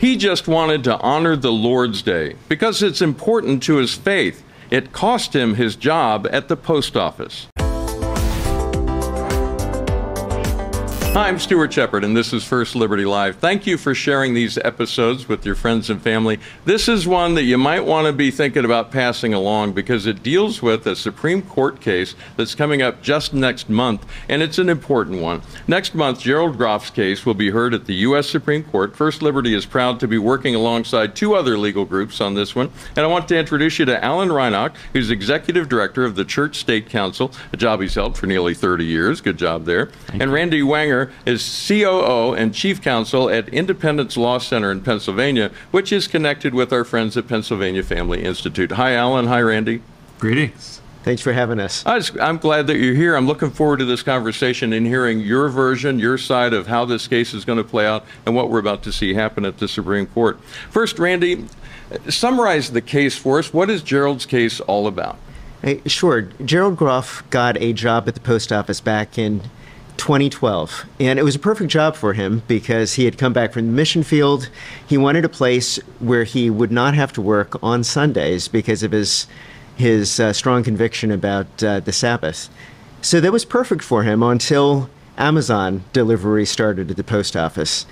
He just wanted to honor the Lord's Day because it's important to his faith. It cost him his job at the post office. Hi, I'm Stuart Shepard, and this is First Liberty Live. Thank you for sharing these episodes with your friends and family. This is one that you might want to be thinking about passing along because it deals with a Supreme Court case that's coming up just next month, and it's an important one. Next month, Gerald Groff's case will be heard at the U.S. Supreme Court. First Liberty is proud to be working alongside two other legal groups on this one, and I want to introduce you to Alan Reinach, who's Executive Director of the Church State Council, a job he's held for nearly 30 years. Good job there. Thank and you. Randy Wenger is COO and Chief Counsel at Independence Law Center in Pennsylvania, which is connected with our friends at Pennsylvania Family Institute. Hi, Alan. Hi, Randy. Greetings. Thanks for having us. I was, I'm glad that you're here. I'm looking forward to this conversation and hearing your version, your side of how this case is going to play out and what we're about to see happen at the Supreme Court. First, Randy, summarize the case for us. What is Gerald's case all about? Hey, sure. Gerald Groff got a job at the post office back in 2012, and it was a perfect job for him because he had come back from the mission field. He wanted a place where he would not have to work on Sundays because of his his uh, strong conviction about uh, the Sabbath. So that was perfect for him until Amazon delivery started at the post office.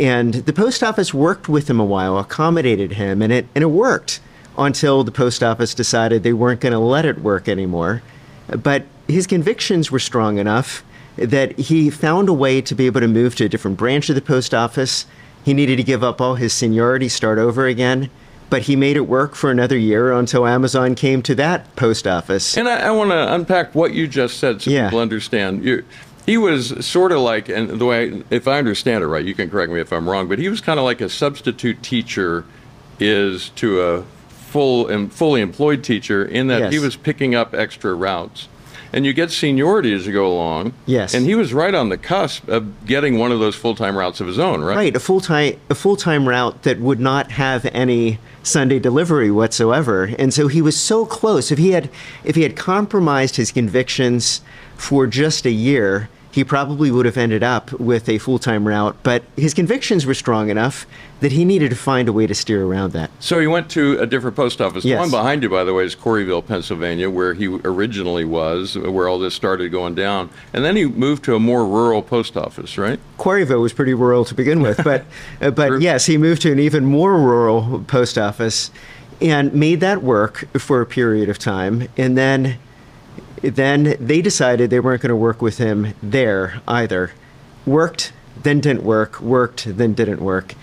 And the post office worked with him a while, accommodated him, and it and it worked until the post office decided they weren't going to let it work anymore. But his convictions were strong enough that he found a way to be able to move to a different branch of the post office. He needed to give up all his seniority, start over again. But he made it work for another year until Amazon came to that post office. And I, I want to unpack what you just said so Yeah. people understand. You, he was sort of like, and the way, if I understand it right, you can correct me if I'm wrong, but he was kind of like a substitute teacher is to a full and fully employed teacher in that he was picking up extra routes. And you get seniority as you go along. Yes. And he was right on the cusp of getting one of those full time routes of his own, right? Right, a full time a full time route that would not have any Sunday delivery whatsoever. And so he was so close. If he had if he had compromised his convictions for just a year, he probably would have ended up with a full time route. But his convictions were strong enough that he needed to find a way to steer around that. So he went to a different post office. Yes. The one behind you, by the way, is Quarryville, Pennsylvania, where he originally was, where all this started going down. And then he moved to a more rural post office, right? Quarryville was pretty rural to begin with, but uh, but yes, he moved to an even more rural post office and made that work for a period of time, and then then they decided they weren't going to work with him there either. Worked, then didn't work. Worked, then didn't work,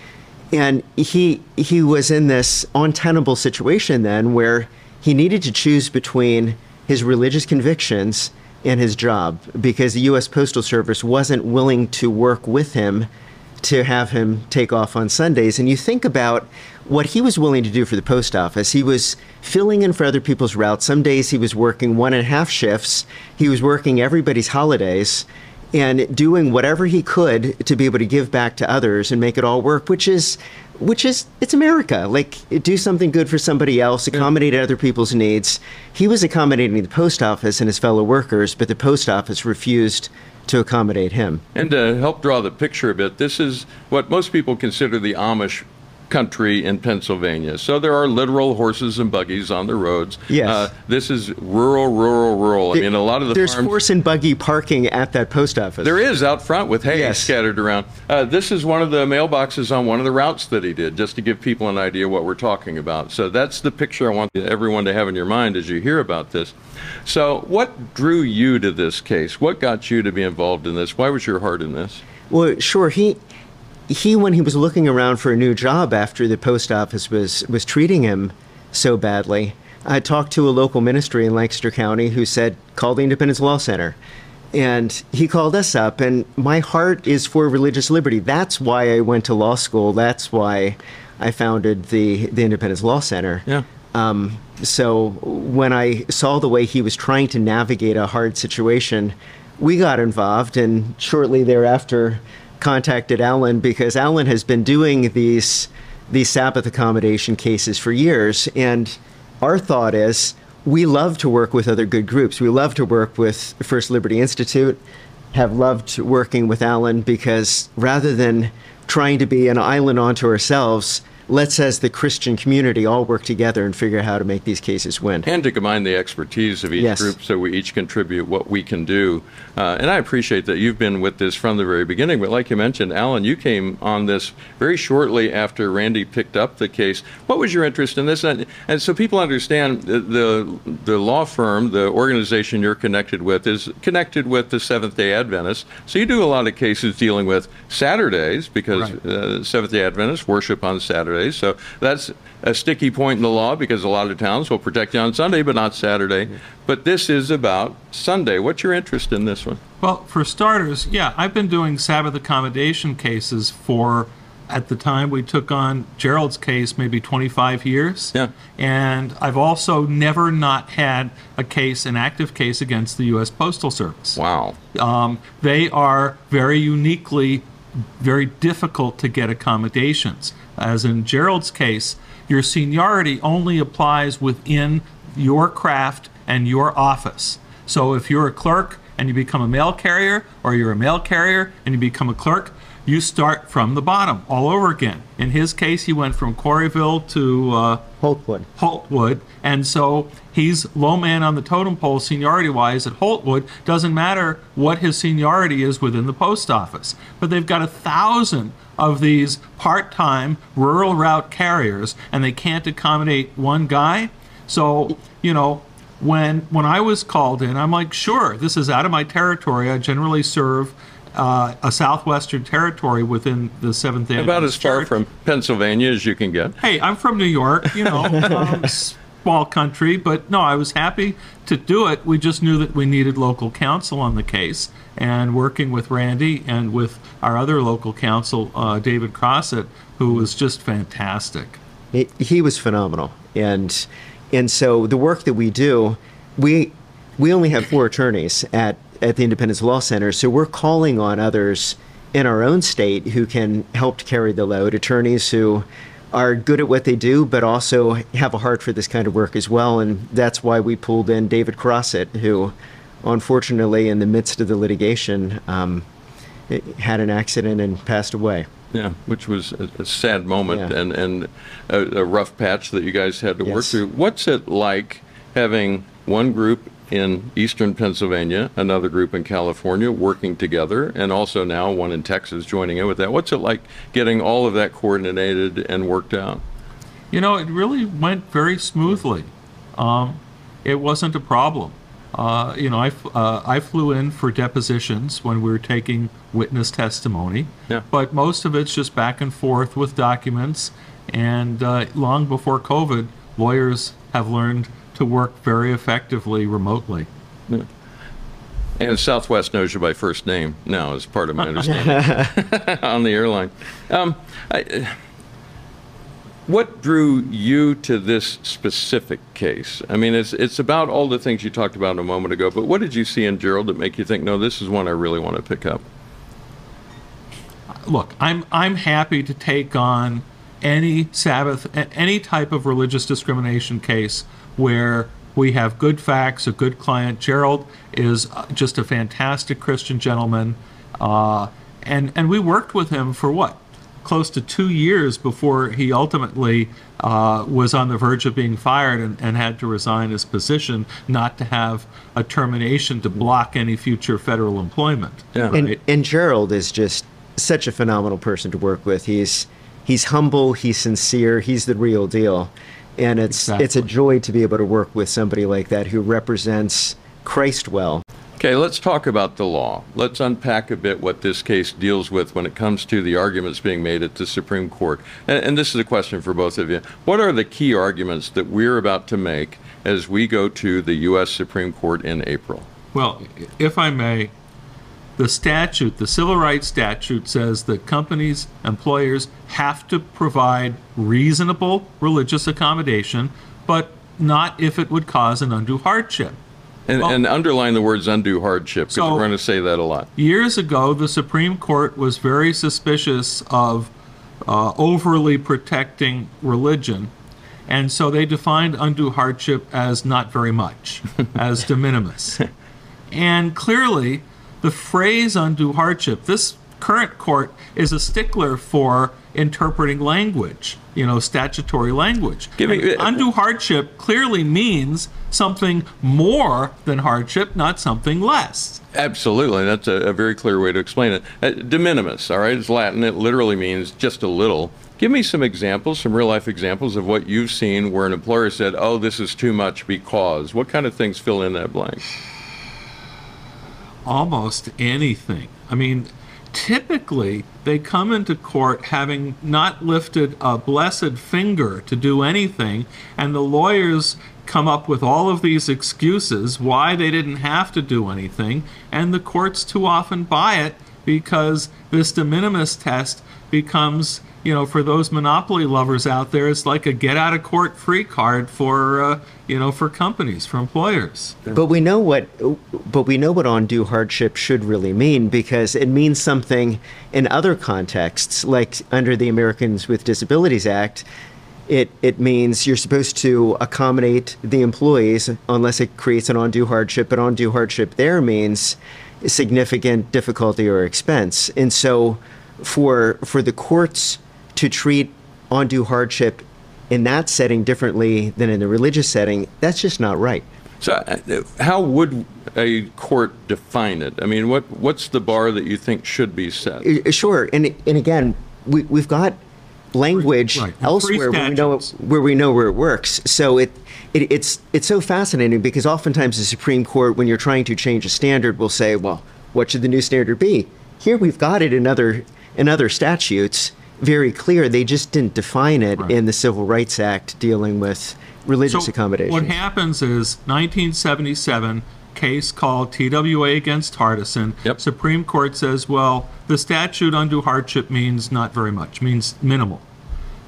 and he he was in this untenable situation then where he needed to choose between his religious convictions and his job because the U.S. Postal Service wasn't willing to work with him to have him take off on Sundays. And you think about what he was willing to do for the post office. He was filling in for other people's routes. Some days he was working one and a half shifts, he was working everybody's holidays. And doing whatever he could to be able to give back to others and make it all work, which is, which is, it's America. Like, do something good for somebody else, accommodate other people's needs. He was accommodating the post office and his fellow workers, but the post office refused to accommodate him. And to help draw the picture a bit, this is what most people consider the Amish country in Pennsylvania. So there are literal horses and buggies on the roads. Yes. Uh, this is rural, rural, rural. I mean, a lot of the There's farms. horse and buggy parking at that post office. There is out front with hay Yes. scattered around. Uh, this is one of the mailboxes on one of the routes that he did, just to give people an idea what we're talking about. So that's the picture I want everyone to have in your mind as you hear about this. So, what drew you to this case? What got you to be involved in this? Why was your heart in this? Well, sure. He he when he was looking around for a new job after the post office was was treating him so badly, I talked to a local ministry in Lancaster County who said call the Independence Law Center. And he called us up, and my heart is for religious liberty. That's why I went to law school. That's why I founded the, the Independence Law Center. Yeah. Um, so when I saw the way he was trying to navigate a hard situation, we got involved, and shortly thereafter contacted Alan because Alan has been doing these these Sabbath accommodation cases for years, and our thought is we love to work with other good groups. We love to work with First Liberty Institute. Have loved working with Alan because rather than trying to be an island unto ourselves. Let's, as the Christian community, all work together and figure out how to make these cases win. And to combine the expertise of each Yes. group so we each contribute what we can do. Uh, and I appreciate that you've been with this from the very beginning. But like you mentioned, Alan, you came on this very shortly after Randy picked up the case. What was your interest in this? And, and so people understand the, the, the law firm, the organization you're connected with, is connected with the Seventh day Adventists. So you do a lot of cases dealing with Saturdays because Right. uh, Seventh day Adventists worship on Saturdays. So that's a sticky point in the law because a lot of towns will protect you on Sunday, but not Saturday. But this is about Sunday. What's your interest in this one? Well, for starters, yeah, I've been doing Sabbath accommodation cases for, at the time we took on Gerald's case, maybe 25 years. Yeah. And I've also never not had a case, an active case against the U.S. Postal Service. Wow. Um, they are very uniquely very difficult to get accommodations. As in Gerald's case, your seniority only applies within your craft and your office. So if you're a clerk and you become a mail carrier, or you're a mail carrier and you become a clerk, you start from the bottom all over again. In his case, he went from Quarryville to uh, Holtwood. Holtwood, and so he's low man on the totem pole seniority wise at Holtwood. Doesn't matter what his seniority is within the post office, but they've got a thousand of these part time rural route carriers, and they can't accommodate one guy. So you know. When when I was called in, I'm like, sure, this is out of my territory. I generally serve uh, a southwestern territory within the Seventh Day. About as far Church. from Pennsylvania as you can get. Hey, I'm from New York, you know, um, small country, but no, I was happy to do it. We just knew that we needed local counsel on the case, and working with Randy and with our other local counsel, uh, David Crossett, who was just fantastic. He, he was phenomenal, and and so the work that we do, we we only have four attorneys at at the Independence Law Center, so we're calling on others in our own state who can help to carry the load. Attorneys who are good at what they do, but also have a heart for this kind of work as well, and that's why we pulled in David Crossett, who, unfortunately, in the midst of the litigation, um, had an accident and passed away. Yeah, which was a, a sad moment Yeah. and, and a, a rough patch that you guys had to work through. What's it like having one group in eastern Pennsylvania, another group in California working together, and also now one in Texas joining in with that? What's it like getting all of that coordinated and worked out? You know, it really went very smoothly. Um, it wasn't a problem. Uh, you know, I, uh, I flew in for depositions when we were taking witness testimony, Yeah. but most of it's just back and forth with documents. And uh, long before COVID, lawyers have learned to work very effectively remotely. And Southwest knows you by first name now, as part of my understanding on the airline. Um, I, what drew you to this specific case? I mean, it's it's about all the things you talked about a moment ago. But what did you see in Gerald that make you think, no, this is one I really want to pick up? look, I'm I'm happy to take on any Sabbath, any type of religious discrimination case where we have good facts, a good client. Gerald is uh, just a fantastic Christian gentleman, uh, and and we worked with him for what close to two years before he ultimately uh, was on the verge of being fired and, and had to resign his position, not to have a termination to block any future federal employment. Yeah. and, Right. and Gerald is just such a phenomenal person to work with. He's he's humble, he's sincere, he's the real deal, and it's it's a joy to be able to work with somebody like that who represents Christ well. Okay, let's talk about the law. Let's unpack a bit what this case deals with when it comes to the arguments being made at the Supreme Court. And, and this is a question for both of you. What are the key arguments that we're about to make as we go to the U.S. Supreme Court in April? Well, if I may, the statute, the civil rights statute says that companies, employers have to provide reasonable religious accommodation, but not if it would cause an undue hardship. And, Well- and underline the words undue hardship because So- we're going to say that a lot. Years ago, the Supreme Court was very suspicious of uh, overly protecting religion, and so they defined undue hardship as not very much, as de minimis. And clearly, the phrase undue hardship, this current court is a stickler for interpreting language, you know, statutory language. Me- undue hardship clearly means something more than hardship, not something less. Absolutely, that's a, a very clear way to explain it. Uh, de minimis, all right, it's Latin. It literally means just a little. Give me some examples, some real life examples of what you've seen where an employer said, "Oh, this is too much because." What kind of things fill in that blank? Almost anything. I mean, typically they come into court having not lifted a blessed finger to do anything, and the lawyers come up with all of these excuses why they didn't have to do anything, and the courts too often buy it because this de minimis test becomes you know, for those monopoly lovers out there, it's like a get out of court free card for, uh, you know, for companies, for employers. But we know what, but we know what undue hardship should really mean because it means something in other contexts, like under the Americans with Disabilities Act. It it means you're supposed to accommodate the employees unless it creates an undue hardship. But undue hardship there means significant difficulty or expense, and so for for the courts to treat undue hardship in that setting differently than in the religious setting, that's just not right. So, uh, how would a court define it? I mean, what what's the bar that you think should be set? Uh, Sure, and and again, we we've got language Right. elsewhere where we know statutes. where we know where it works. So it, it it's it's so fascinating because oftentimes the Supreme Court, when you're trying to change a standard, will say, well, what should the new standard be? Here we've got it in other in other statutes, very clear. They just didn't define it Right. in the Civil Rights Act dealing with religious So accommodations. What happens is 1977 case called TWA against Hardison. Yep. Supreme Court says, well, the statute undue hardship means not very much, means minimal.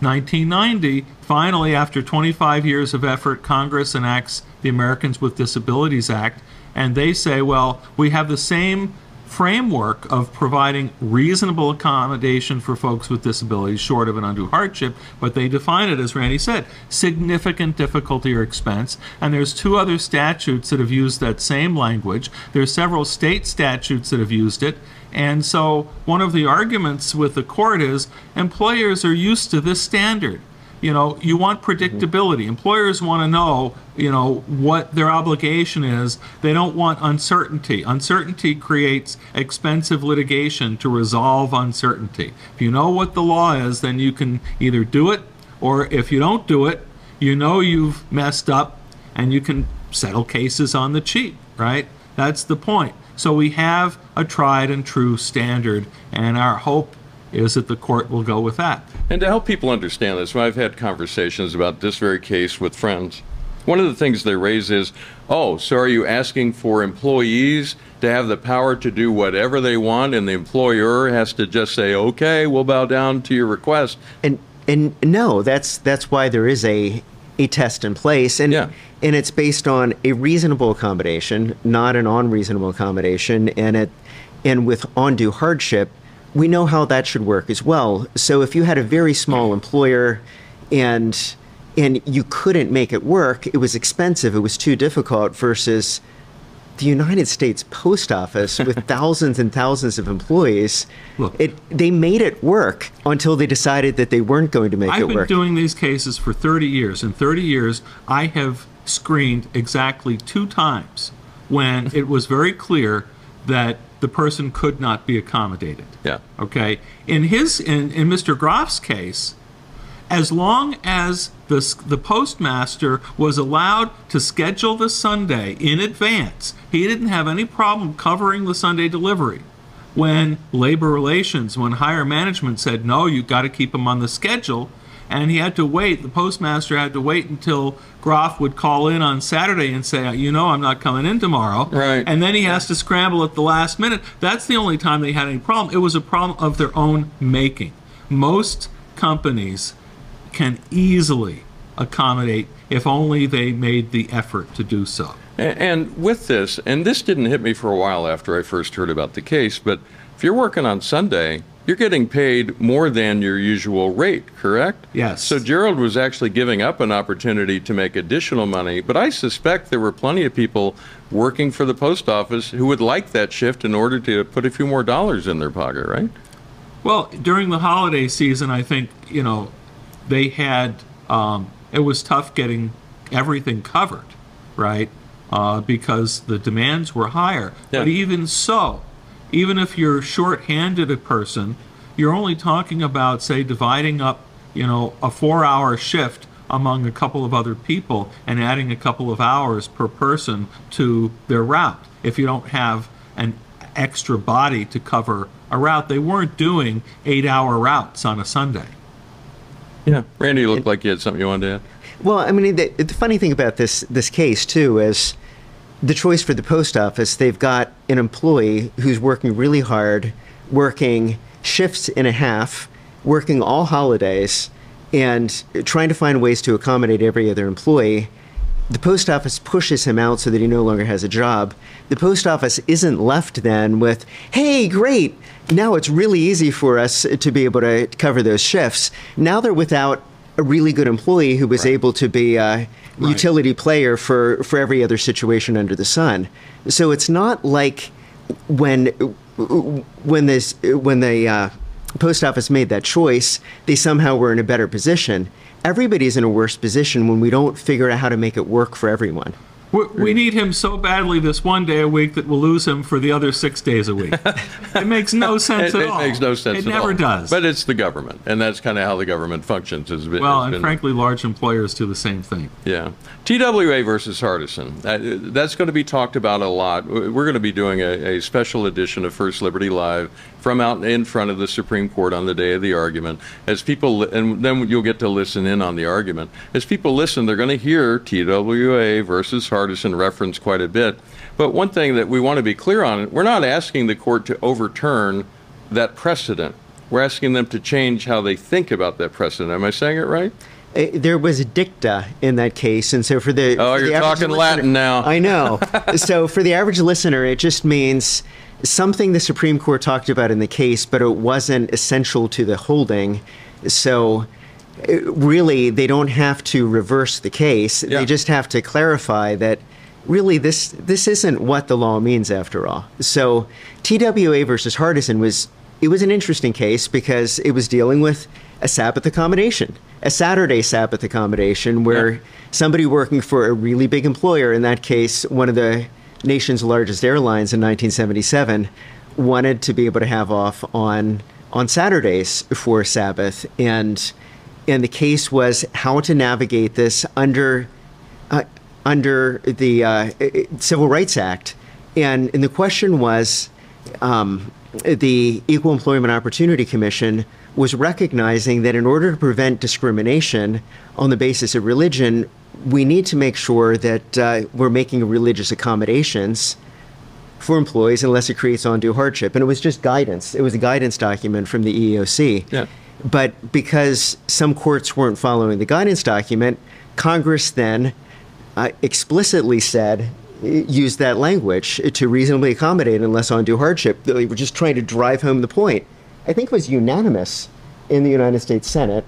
1990, finally, after 25 years of effort, Congress enacts the Americans with Disabilities Act, and they say, well, we have the same framework of providing reasonable accommodation for folks with disabilities short of an undue hardship, but they define it, as Randy said, significant difficulty or expense. And there's two other statutes that have used that same language. There are several state statutes that have used it. And so one of the arguments with the court is employers are used to this standard. You know, you want mm-hmm. predictability. Employers want to know, you know, what their obligation is. They don't want uncertainty. Uncertainty creates expensive litigation to resolve uncertainty. If you know what the law is, then you can either do it, or if you don't do it, you know you've messed up and you can settle cases on the cheap, right? That's the point. So we have a tried and true standard, and our hope is that the court will go with that. And to help people understand this, I've had conversations about this very case with friends. One of the things they raise is, oh, so are you asking for employees to have the power to do whatever they want, and the employer has to just say, okay, we'll bow down to your request? and and no, that's that's why there is a a test in place, and Yeah. and it's based on a reasonable accommodation, not an unreasonable accommodation, and it and with undue hardship, we know how that should work as well. So if you had a very small employer, and and you couldn't make it work, it was expensive, it was too difficult, versus the United States Post Office with thousands and thousands of employees, Look. it they made it work until they decided that they weren't going to make I've it work. I've been doing these cases for 30 years. In 30 years, I have screened exactly two times when it was very clear that the person could not be accommodated. Yeah. Okay. In his in, in Mr. Groff's case, as long as the, the postmaster was allowed to schedule the Sunday in advance, he didn't have any problem covering the Sunday delivery. When labor relations, when higher management said, no, you've got to keep him on the schedule, and he had to wait, the postmaster had to wait until Groff would call in on Saturday and say, you know, I'm not coming in tomorrow. Right. And then he has to scramble at the last minute. That's the only time they had any problem. It was a problem of their own making. Most companies can easily accommodate if only they made the effort to do so. And with this, and this didn't hit me for a while after I first heard about the case, but if you're working on Sunday, you're getting paid more than your usual rate, correct? Yes. So Gerald was actually giving up an opportunity to make additional money, but I suspect there were plenty of people working for the post office who would like that shift in order to put a few more dollars in their pocket, right? Well, during the holiday season, I think you know they had um, it was tough getting everything covered, right? Uh, because the demands were higher. Yeah. But even so, even if you're short-handed a person, you're only talking about say dividing up, you know, a four-hour shift among a couple of other people and adding a couple of hours per person to their route. If you don't have an extra body to cover a route, they weren't doing eight-hour routes on a Sunday. Yeah. Randy, you looked like you had something you wanted to add. Well, I mean, the, the funny thing about this this case too is the choice for the post office. They've got an employee who's working really hard, working shifts and a half, working all holidays, and trying to find ways to accommodate every other employee. The post office pushes him out so that he no longer has a job. The post office isn't left then with, hey, great, now it's really easy for us to be able to cover those shifts. Now they're without a really good employee who was able to be uh, a utility player for, for every other situation under the sun. So it's not like when when this when the uh, post office made that choice, they somehow were in a better position. Everybody's in a worse position when we don't figure out how to make it work for everyone. We, we need him so badly this one day a week that we'll lose him for the other six days a week. it makes no sense It, at it all. It makes no sense It never all. does. But it's the government, and that's kind of how the government functions. Been, well, and been- frankly, large employers do the same thing. Yeah. TWA versus Hardison. Uh, that's going to be talked about a lot. We're going to be doing a, a special edition of First Liberty Live from out in front of the Supreme Court on the day of the argument. As people, and then you'll get to listen in on the argument. As people listen, they're going to hear TWA versus Hardison referenced quite a bit. But one thing that we want to be clear on, we're not asking the court to overturn that precedent. We're asking them to change how they think about that precedent. Am I saying it right? Uh, There was a dicta in that case, and so for the Oh, for you're average talking listener- Latin now. I know. so for the average listener, it just means something the Supreme Court talked about in the case, but it wasn't essential to the holding. So uh, really, they don't have to reverse the case. Yeah. They just have to clarify that really this this isn't what the law means after all. So TWA versus Hardison was it was an interesting case because it was dealing with a Sabbath accommodation, a Saturday Sabbath accommodation where Yeah. somebody working for a really big employer, in that case, one of the nation's largest airlines in 1977, wanted to be able to have off on on Saturdays for Sabbath, and and the case was how to navigate this under uh, under the uh, Civil Rights Act, and and the question was. Um, the Equal Employment Opportunity Commission was recognizing that in order to prevent discrimination on the basis of religion, we need to make sure that uh, we're making religious accommodations for employees unless it creates undue hardship. And it was just guidance. It was a guidance document from the EEOC. Yeah. But because some courts weren't following the guidance document, Congress then uh, explicitly said, used that language to reasonably accommodate unless undue hardship. They were just trying to drive home the point. I think it was unanimous in the United States Senate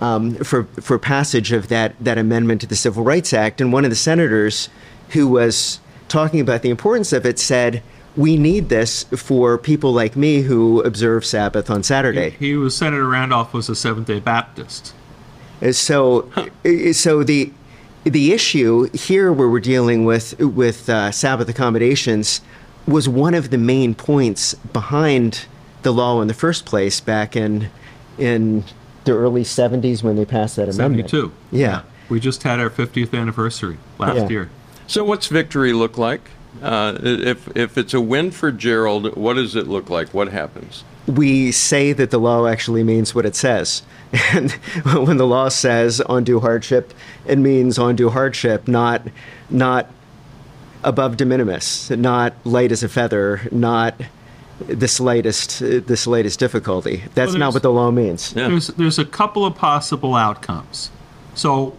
um, for for passage of that that amendment to the Civil Rights Act, and one of the senators who was talking about the importance of it said, "We need this for people like me who observe Sabbath on Saturday." He was Senator Randolph was a Seventh Day Baptist. Uh, So, uh, so the the issue here, where we're dealing with with uh, Sabbath accommodations, was one of the main points behind the law in the first place back in in the early '70s when they passed that amendment. Seventy-two. Yeah. We just had our 50th anniversary last Yeah. year. So, what's victory look like? Uh, if if it's a win for Gerald, what does it look like? What happens? we say that the law actually means what it says. And when the law says undue hardship, it means undue hardship, not not above de minimis, not light as a feather, not the latest the slightest difficulty. That's Well, not what the law means. Yeah. There's there's a couple of possible outcomes. So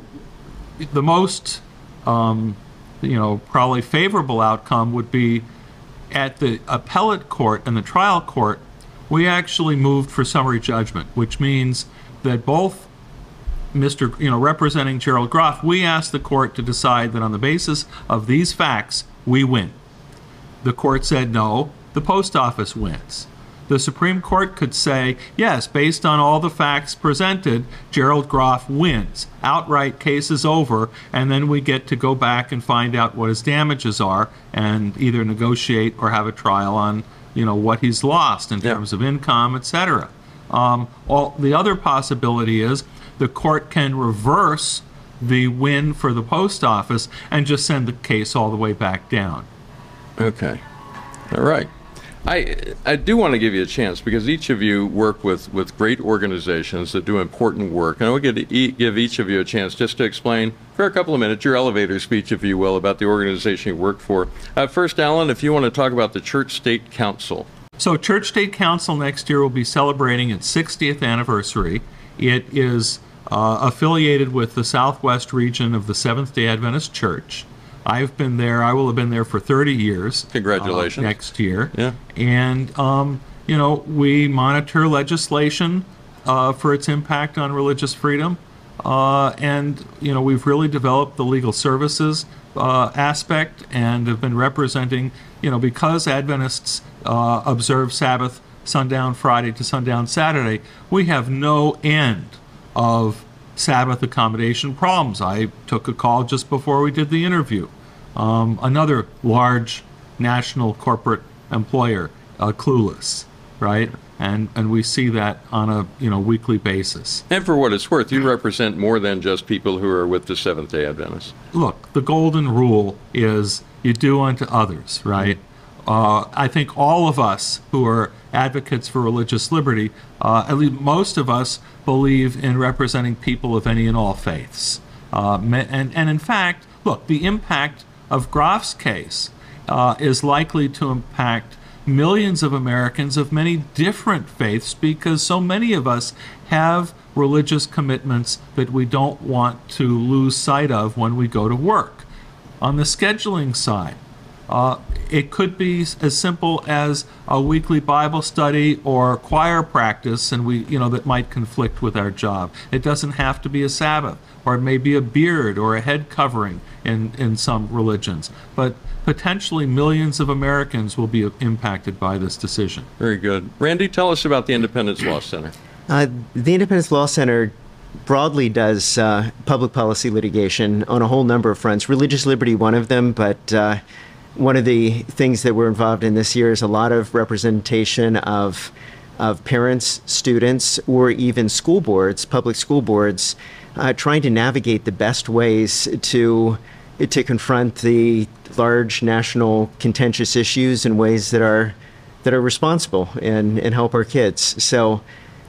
the most um, you know probably favorable outcome would be at the appellate court and the trial court we actually moved for summary judgment, which means that both Mr. you know representing Gerald Groff, we asked the court to decide that on the basis of these facts, we win. The court said no, the post office wins. The Supreme Court could say, yes, based on all the facts presented, Gerald Groff wins. Outright case is over, and then we get to go back and find out what his damages are and either negotiate or have a trial on, you know, what he's lost in Yeah. terms of income, etc. Um, all, the other possibility is the court can reverse the win for the post office and just send the case all the way back down. Okay. All right. I, I do want to give you a chance because each of you work with, with great organizations that do important work. And I to give, give each of you a chance just to explain for a couple of minutes your elevator speech, if you will, about the organization you work for. Uh, first, Alan, if you want to talk about the Church State Council. So, Church State Council next year will be celebrating its 60th anniversary. It is uh, affiliated with the Southwest region of the Seventh day Adventist Church. I've been there, I will have been there for 30 years. uh, Congratulations. next year. Yeah. And, um, you know, we monitor legislation uh, for its impact on religious freedom. Uh, and, you know, we've really developed the legal services uh, aspect and have been representing, you know, because Adventists uh, observe Sabbath sundown Friday to sundown Saturday, we have no end of Sabbath accommodation problems. I took a call just before we did the interview. Um, another large national corporate employer, uh, Clueless, right? And and we see that on a you know weekly basis. And for what it's worth, you represent more than just people who are with the Seventh day Adventists. Look, the golden rule is you do unto others, right? Uh, I think all of us who are advocates for religious liberty, uh, at least most of us, believe in representing people of any and all faiths. Uh, and, and in fact, look, the impact of Groff's case uh, is likely to impact millions of Americans of many different faiths because so many of us have religious commitments that we don't want to lose sight of when we go to work. On the scheduling side, uh, it could be as simple as a weekly Bible study or choir practice, and we, you know, that might conflict with our job. It doesn't have to be a Sabbath, or it may be a beard or a head covering in, in some religions. But potentially millions of Americans will be impacted by this decision. Very good. Randy, tell us about the Independence Law Center. Uh, the Independence Law Center broadly does uh, public policy litigation on a whole number of fronts. Religious liberty, one of them, but uh, one of the things that we're involved in this year is a lot of representation of of parents, students, or even school boards, public school boards, uh, trying to navigate the best ways to to confront the large national contentious issues in ways that are that are responsible and, and help our kids. So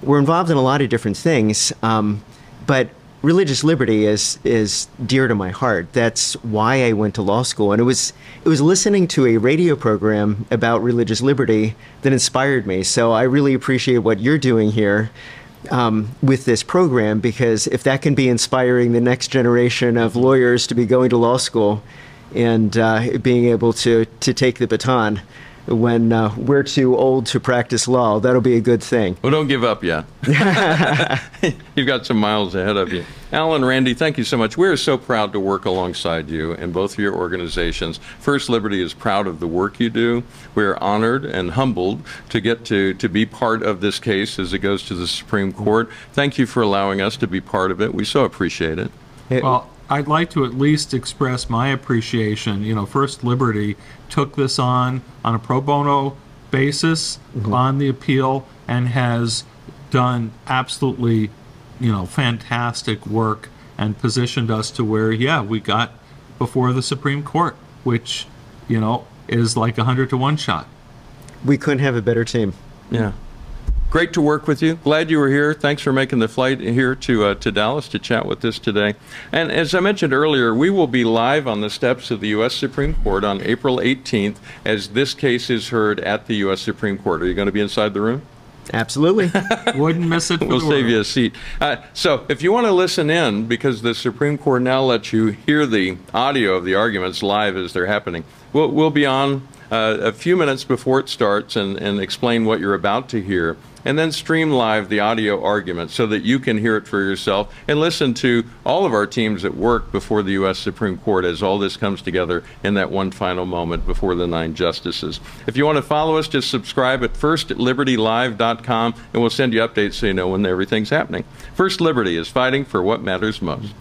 we're involved in a lot of different things, um, but religious liberty is is dear to my heart. That's why I went to law school, and it was it was listening to a radio program about religious liberty that inspired me. So I really appreciate what you're doing here. Um, with this program, because if that can be inspiring the next generation of lawyers to be going to law school and uh, being able to, to take the baton when uh, we're too old to practice law, that'll be a good thing. Well, don't give up yet. You've got some miles ahead of you. Alan, Randy, thank you so much. We're so proud to work alongside you in both of your organizations. First Liberty is proud of the work you do. We're honored and humbled to get to, to be part of this case as it goes to the Supreme Court. Thank you for allowing us to be part of it. We so appreciate it. It- Well, I'd like to at least express my appreciation. You know, First Liberty took this on on a pro bono basis mm-hmm. on the appeal and has done absolutely, you know, fantastic work and positioned us to where, yeah, we got before the Supreme Court, which, you know, is like a hundred to one shot. we couldn't have a better team. Yeah. Great to work with you. Glad you were here. Thanks for making the flight here to uh, to Dallas to chat with us today. And as I mentioned earlier, we will be live on the steps of the U.S. Supreme Court on April 18th as this case is heard at the U.S. Supreme Court. Are you going to be inside the room? Absolutely. Wouldn't miss it. For We'll save you a seat. Uh, so, if you want to listen in, because the Supreme Court now lets you hear the audio of the arguments live as they're happening, we'll, we'll be on uh, a few minutes before it starts and, and explain what you're about to hear and then stream live the audio argument so that you can hear it for yourself and listen to all of our teams at work before the U.S. Supreme Court as all this comes together in that one final moment before the nine justices. If you want to follow us, just subscribe at firstlibertylive.com and we'll send you updates so you know when everything's happening. First Liberty is fighting for what matters most.